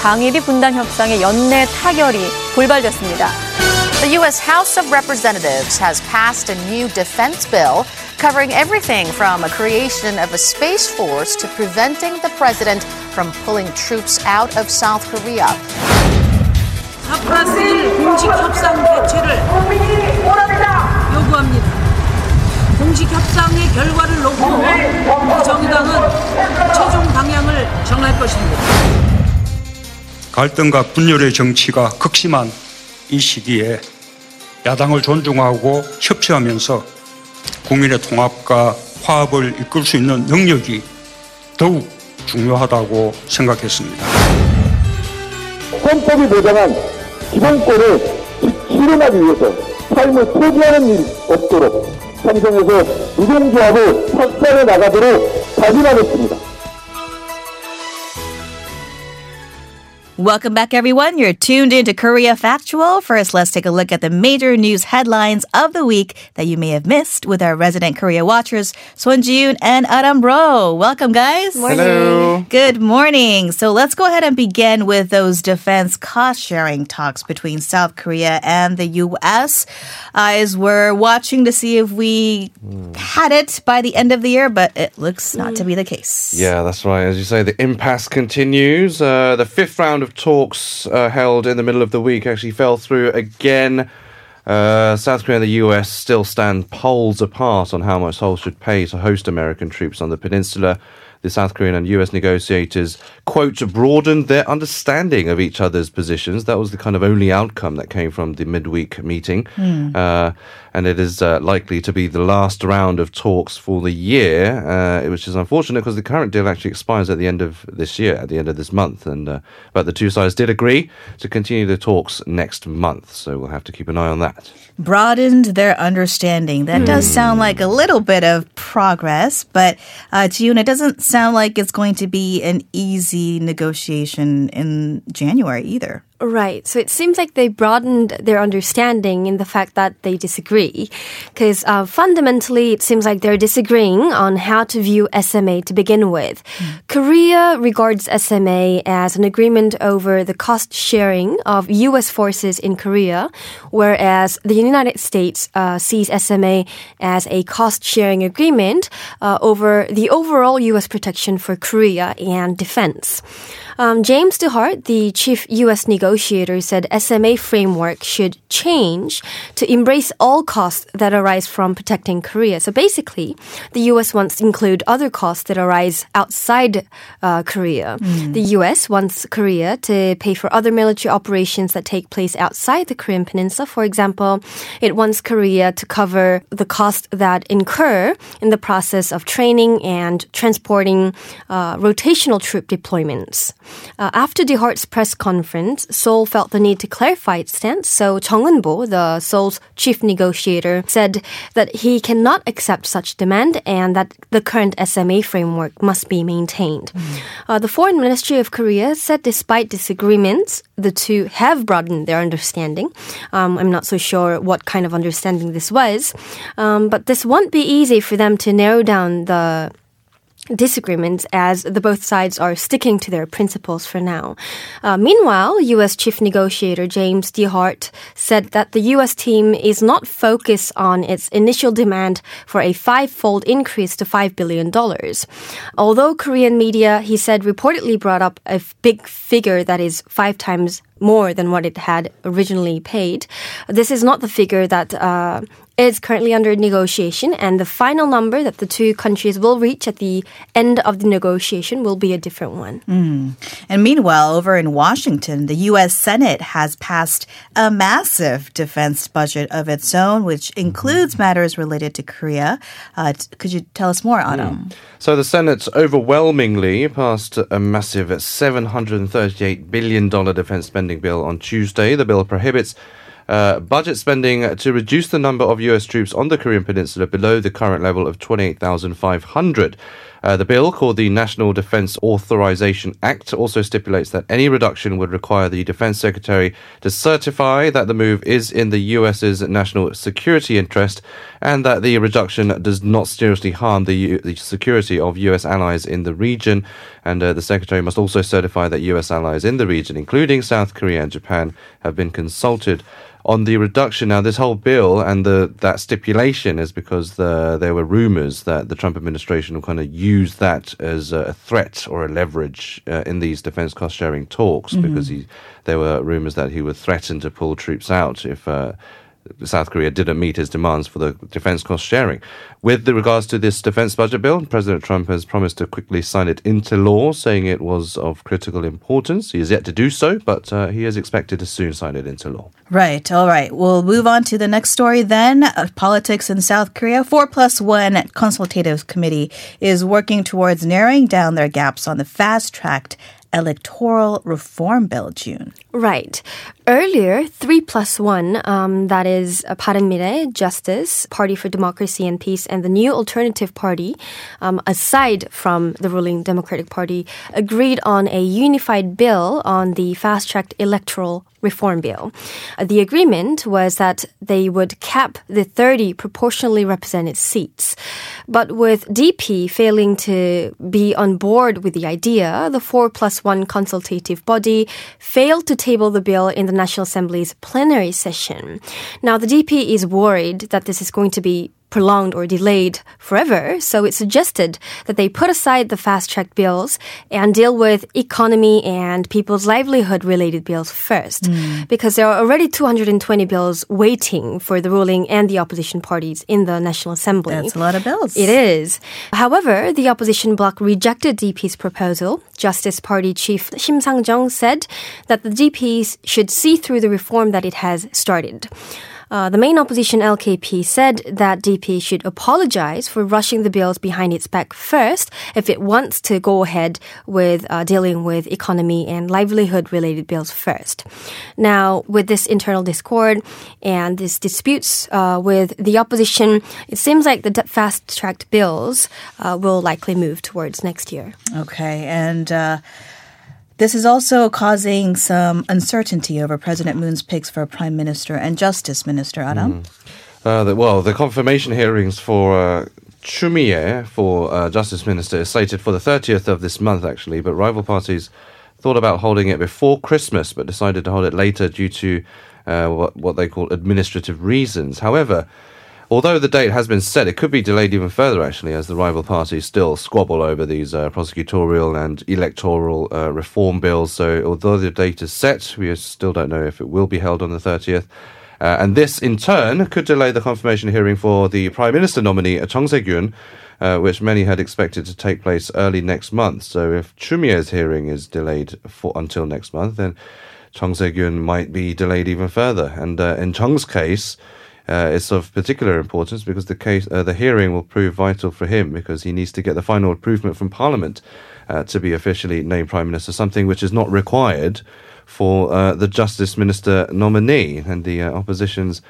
방위비 분담 협상의 연내 타결이 골발됐습니다. The U.S. House of Representatives has passed a new defense bill covering everything from a creation of a space force to preventing the president from pulling troops out of South Korea. 사프라스일 공식 협상 개최를 요구합니다. 공식 협상의 결과를 놓고 정당은 최종 방향을 정할 것입니다. 갈등과 분열의 정치가 극심한 이 시기에 야당을 존중하고 협치하면서 국민의 통합과 화합을 이끌 수 있는 능력이 더욱 중요하다고 생각했습니다. 헌법이 보장한 기본권을 실현하기 위해서 삶을 포기하는 일 없도록 삼성에서 노동조합을 확산해 나가도록 다짐하겠습니다. Welcome back, everyone. You're tuned into Korea Factual. First, let's take a look at the major news headlines of the week that you may have missed with our resident Korea watchers, Swon Ji-yoon and Adam Bro. Welcome, guys. Hello. Good morning. So let's go ahead and begin with those defense cost sharing talks between South Korea and the U.S. As we're watching to see if we had it by the end of the year, but it looks not to be the case. Yeah, that's right. As you say, the impasse continues. Uh, the fifth round of talks uh, held in the middle of the week actually fell through again. Uh, South Korea and the US still stand poles apart on how much Seoul should pay to host American troops on the peninsula. The South Korean and US negotiators, quote, broadened their understanding of each other's positions. That was the kind of only outcome that came from the midweek meeting. Uh, and it is uh, likely to be the last round of talks for the year, uh, which is unfortunate because the current deal actually expires at the end of this year, at the end of this month. And uh, but the two sides did agree to continue the talks next month, so we'll have to keep an eye on that. broadened their understanding. That does sound like a little bit of progress, but uh, to you, it doesn't sound like it's going to be an easy negotiation in January either. Right. So it seems like they broadened their understanding in the fact that they disagree. Because uh, fundamentally, it seems like they're disagreeing on how to view SMA to begin with. Korea regards SMA as an agreement over the cost sharing of U.S. forces in Korea, whereas the United States uh, sees SMA as a cost sharing agreement uh, over the overall U.S. protection for Korea and defense. Um, James DeHart, the chief U.S. negotiator, said SMA framework should change to embrace all costs that arise from protecting Korea. So basically, the U.S. wants to include other costs that arise outside uh, Korea. The U.S. wants Korea to pay for other military operations that take place outside the Korean Peninsula. For example, it wants Korea to cover the costs that incur in the process of training and transporting uh, rotational troop deployments. Uh, after DeHart's press conference, Seoul felt the need to clarify its stance. So Chung Eun-bo, the Seoul's chief negotiator, said that he cannot accept such demand and that the current SMA framework must be maintained. Uh, the Foreign Ministry of Korea said despite disagreements, the two have broadened their understanding. Um, I'm not so sure what kind of understanding this was, um, but this won't be easy for them to narrow down the disagreements as the both sides are sticking to their principles for now. Uh, meanwhile, U.S. Chief Negotiator James DeHart said that the U.S. team is not focused on its initial demand for a five-fold increase to $5 billion. Although Korean media, he said, reportedly brought up a big figure that is five times more than what it had originally paid. This is not the figure that uh, is currently under negotiation, and the final number that the two countries will reach at the end of the negotiation will be a different one. And meanwhile, over in Washington, the U.S. Senate has passed a massive defense budget of its own, which includes matters related to Korea. Uh, t- could you tell us more, Adam? So the Senate overwhelmingly passed a massive $738 billion defense spending bill on Tuesday. The bill prohibits uh, budget spending to reduce the number of U.S. troops on the Korean Peninsula below the current level of 28,500. Uh, the bill, called the National Defense Authorization Act, also stipulates that any reduction would require the Defense Secretary to certify that the move is in the US's national security interest and that the reduction does not seriously harm the, U- the security of US allies in the region. And uh, the Secretary must also certify that US allies in the region, including South Korea and Japan, have been consulted on the reduction. Now, this whole bill and the that stipulation is because the, there were rumors that the Trump administration will kind of use that as a threat or a leverage uh, in these defense cost sharing talks because he, there were rumors that he would threaten to pull troops out if. Uh, South Korea didn't meet his demands for the defense cost sharing. With the regards to this defense budget bill, President Trump has promised to quickly sign it into law, saying it was of critical importance. He has yet to do so, but uh, he is expected to soon sign it into law. Right. All right. We'll move on to the next story then. Uh, politics in South Korea. Four plus one consultative committee is working towards narrowing down their gaps on the fast tracked electoral reform bill, June. Right. Earlier, 3 plus 1, um, that is uh, Bareunmirae, Justice, Party for Democracy and Peace, and the New Alternative Party, um, aside from the ruling Democratic Party, agreed on a unified bill on the fast tracked electoral reform bill. Uh, the agreement was that they would cap the 30 proportionally represented seats. But with DP failing to be on board with the idea, the 4 plus 1 consultative body failed to table the bill in the National Assembly's plenary session. Now, the DP is worried that this is going to be prolonged or delayed forever. So it suggested that they put aside the fast track bills and deal with economy and people's livelihood related bills first. Hmm. Because there are already 220 bills waiting for the ruling and the opposition parties in the National Assembly. That's a lot of bills. It is. However, the opposition bloc rejected DP's proposal. Justice Party chief Shim Sang-jung said that the DPs should see through the reform that it has started. Uh, the main opposition LKP said that DP should apologize for rushing the bills behind its back first if it wants to go ahead with uh, dealing with economy and livelihood related bills first. Now, with this internal discord and these disputes uh, with the opposition, it seems like the fast tracked bills uh, will likely move towards next year. Okay. And uh, this is also causing some uncertainty over President Moon's picks for Prime Minister and Justice Minister, Adam. Uh, the, well, the confirmation hearings for uh, Choo Mi-ae for uh, Justice Minister is slated for the 30th of this month, actually, but rival parties thought about holding it before Christmas, but decided to hold it later due to uh, what, what they call administrative reasons. However, although the date has been set, it could be delayed even further, actually, as the rival parties still squabble over these uh, prosecutorial and electoral uh, reform bills. So, although the date is set, we still don't know if it will be held on the 30th. Uh, and this, in turn, could delay the confirmation hearing for the Prime Minister nominee, uh, Chung Se-gyun, uh, which many had expected to take place early next month. So if Choo Mi-ae's hearing is delayed for until next month, then Chung Se-gyun might be delayed even further. And uh, in Chung's case, uh, it's of particular importance because the case, uh, the hearing will prove vital for him because he needs to get the final approval from Parliament uh, to be officially named Prime Minister, something which is not required for uh, the Justice Minister nominee. And the uh, opposition's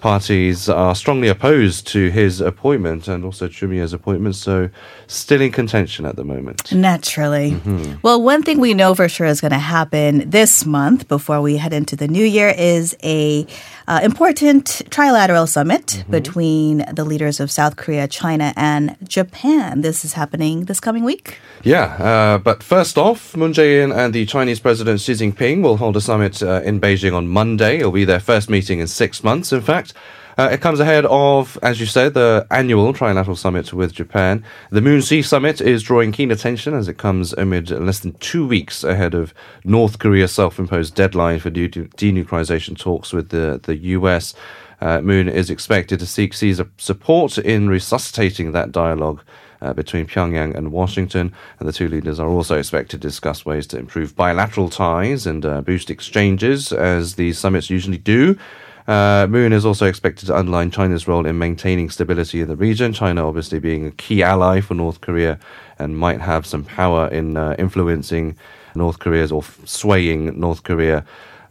parties are strongly opposed to his appointment and also Choo Mi-ae's appointment, so still in contention at the moment. Naturally. Well, one thing we know for sure is going to happen this month before we head into the new year is a uh, important trilateral summit between the leaders of South Korea, China, and Japan. This is happening this coming week. Yeah, uh, but first off, Moon Jae-in and the Chinese President Xi Jinping will hold a summit uh, in Beijing on Monday. It'll be their first meeting in six months, in fact. Uh, it comes ahead of, as you said, the annual trilateral summit with Japan. The Moon Xi Summit is drawing keen attention as it comes amid less than two weeks ahead of North Korea's self-imposed deadline for denuclearization talks with the, the US. Uh, Moon is expected to seek support in resuscitating that dialogue uh, between Pyongyang and Washington. And the two leaders are also expected to discuss ways to improve bilateral ties and uh, boost exchanges, as these summits usually do. Uh, Moon is also expected to underline China's role in maintaining stability in the region. China, obviously, being a key ally for North Korea and might have some power in uh, influencing North Korea's or f- swaying North Korea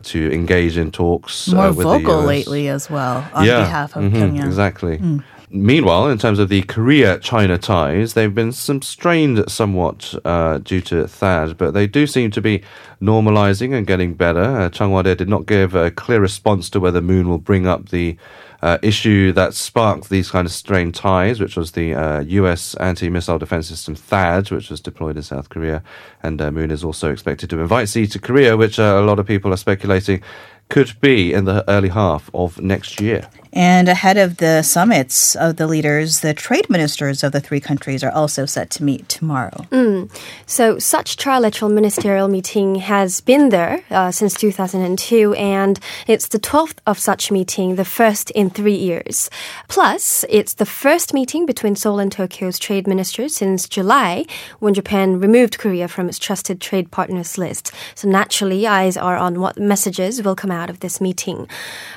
to engage in talks. More uh, with vocal the US. lately as well on Yeah, behalf of mhm, Pyongyang. Exactly. Meanwhile, in terms of the Korea-China ties, they've been some strained somewhat uh, due to THAAD, but they do seem to be normalizing and getting better. Uh, Cheong Wa Dae did not give a clear response to whether Moon will bring up the uh, issue that sparked these kind of strained ties, which was the uh, U.S. anti-missile defense system THAAD, which was deployed in South Korea, and uh, Moon is also expected to invite Xi to Korea, which uh, a lot of people are speculating could be in the early half of next year. And ahead of the summits of the leaders, the trade ministers of the three countries are also set to meet tomorrow. So, such trilateral ministerial meeting has been there uh, since 2002, and it's the 12th of such meeting, the first in three years. Plus, it's the first meeting between Seoul and Tokyo's trade ministers since July, when Japan removed Korea from its trusted trade partners list. So, naturally, eyes are on what messages will come out of this meeting.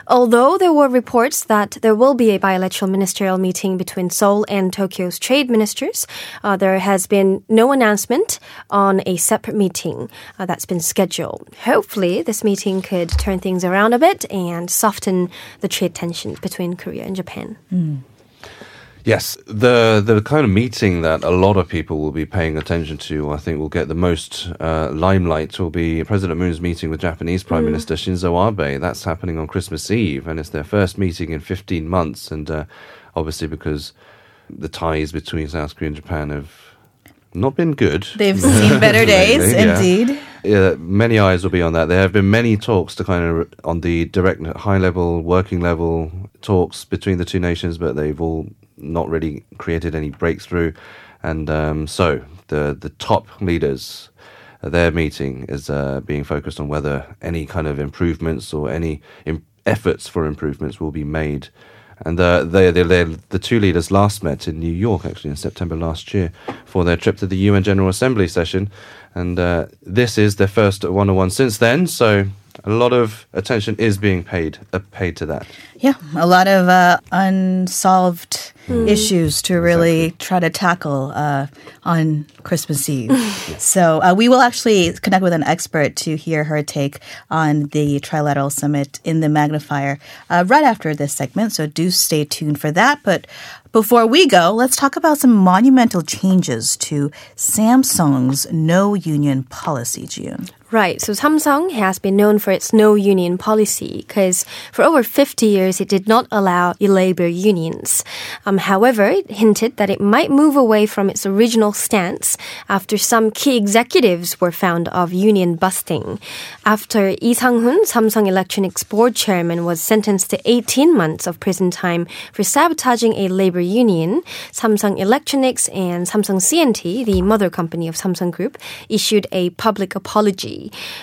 Although there were reports that there will be a bilateral ministerial meeting between Seoul and Tokyo's trade ministers, uh, there has been no announcement on a separate meeting uh, that's been scheduled. Hopefully, this meeting could turn things around a bit and soften the trade tensions between Korea and Japan. Yes, the the kind of meeting that a lot of people will be paying attention to, I think, will get the most uh, limelight. Will be President Moon's meeting with Japanese Prime Minister Shinzo Abe. That's happening on Christmas Eve, and it's their first meeting in 15 months. And uh, obviously, because the ties between South Korea and Japan have not been good. They've seen better days, yeah. indeed. Yeah, many eyes will be on that. There have been many talks to kind of on the direct high level, working level talks between the two nations, but they've all not really created any breakthrough. And um, so the the top leaders, their meeting is uh, being focused on whether any kind of improvements or any Im- efforts for improvements will be made. And uh, they, they, the two leaders last met in New York, actually, in September last year, for their trip to the UN General Assembly session. And uh, this is their first one on one since then. So a lot of attention is being paid uh, paid to that. Yeah, a lot of uh, unsolved issues to really try to tackle uh, on Christmas Eve. so uh, we will actually connect with an expert to hear her take on the trilateral summit in the magnifier uh, right after this segment. So do stay tuned for that. But before we go, let's talk about some monumental changes to Samsung's no union policy, June. Right. So Samsung has been known for its no union policy because for over 50 years it did not allow labor unions. Um, however, it hinted that it might move away from its original stance after some key executives were found of union busting. After Lee Sang-hun, Samsung Electronics board chairman, was sentenced to 18 months of prison time for sabotaging a labor union, Samsung Electronics and Samsung C&T, the mother company of Samsung Group, issued a public apology.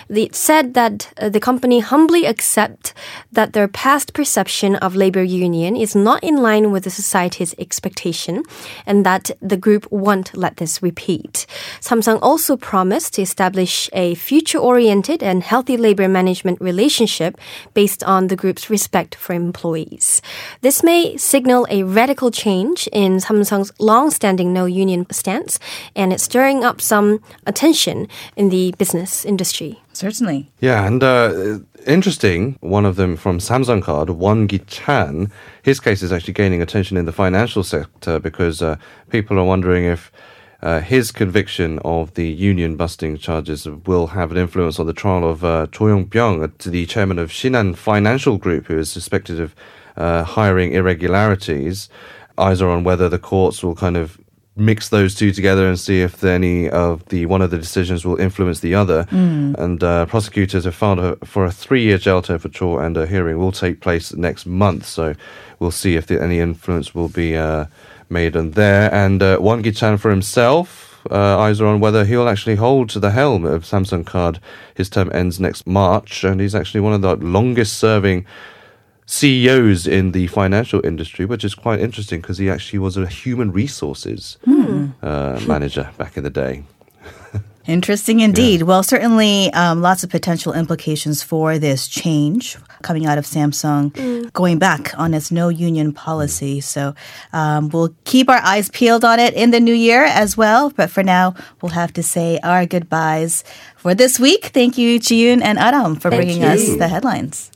It said that uh, the company humbly accept that their past perception of labor union is not in line with the society's expectation and that the group won't let this repeat. Samsung also promised to establish a future-oriented and healthy labor management relationship based on the group's respect for employees. This may signal a radical change in Samsung's long-standing no union stance and it's stirring up some attention in the business industry. Certainly. Yeah, and uh, interesting, one of them from Samsung Card, Won Gi-chan, his case is actually gaining attention in the financial sector because uh, people are wondering if uh, his conviction of the union busting charges will have an influence on the trial of uh, Cho Yong-byung, uh, the chairman of Shinhan Financial Group, who is suspected of uh, hiring irregularities. Eyes are on whether the courts will kind of mix those two together and see if any of the one of the decisions will influence the other. And uh, prosecutors have filed a, for a three-year jail term for Cho, and a hearing will take place next month. So we'll see if the, any influence will be uh, made on there. And uh, Won Gi-chan for himself. Uh, eyes are on whether he'll actually hold to the helm of Samsung Card. His term ends next March, and he's actually one of the longest-serving CEOs in the financial industry, which is quite interesting because he actually was a human resources uh, manager back in the day. Interesting indeed. Well, certainly um, lots of potential implications for this change coming out of Samsung going back on its no union policy. So um, we'll keep our eyes peeled on it in the new year as well. But for now, we'll have to say our goodbyes for this week. Thank you, Jiyun and Adam, for bringing us the headlines.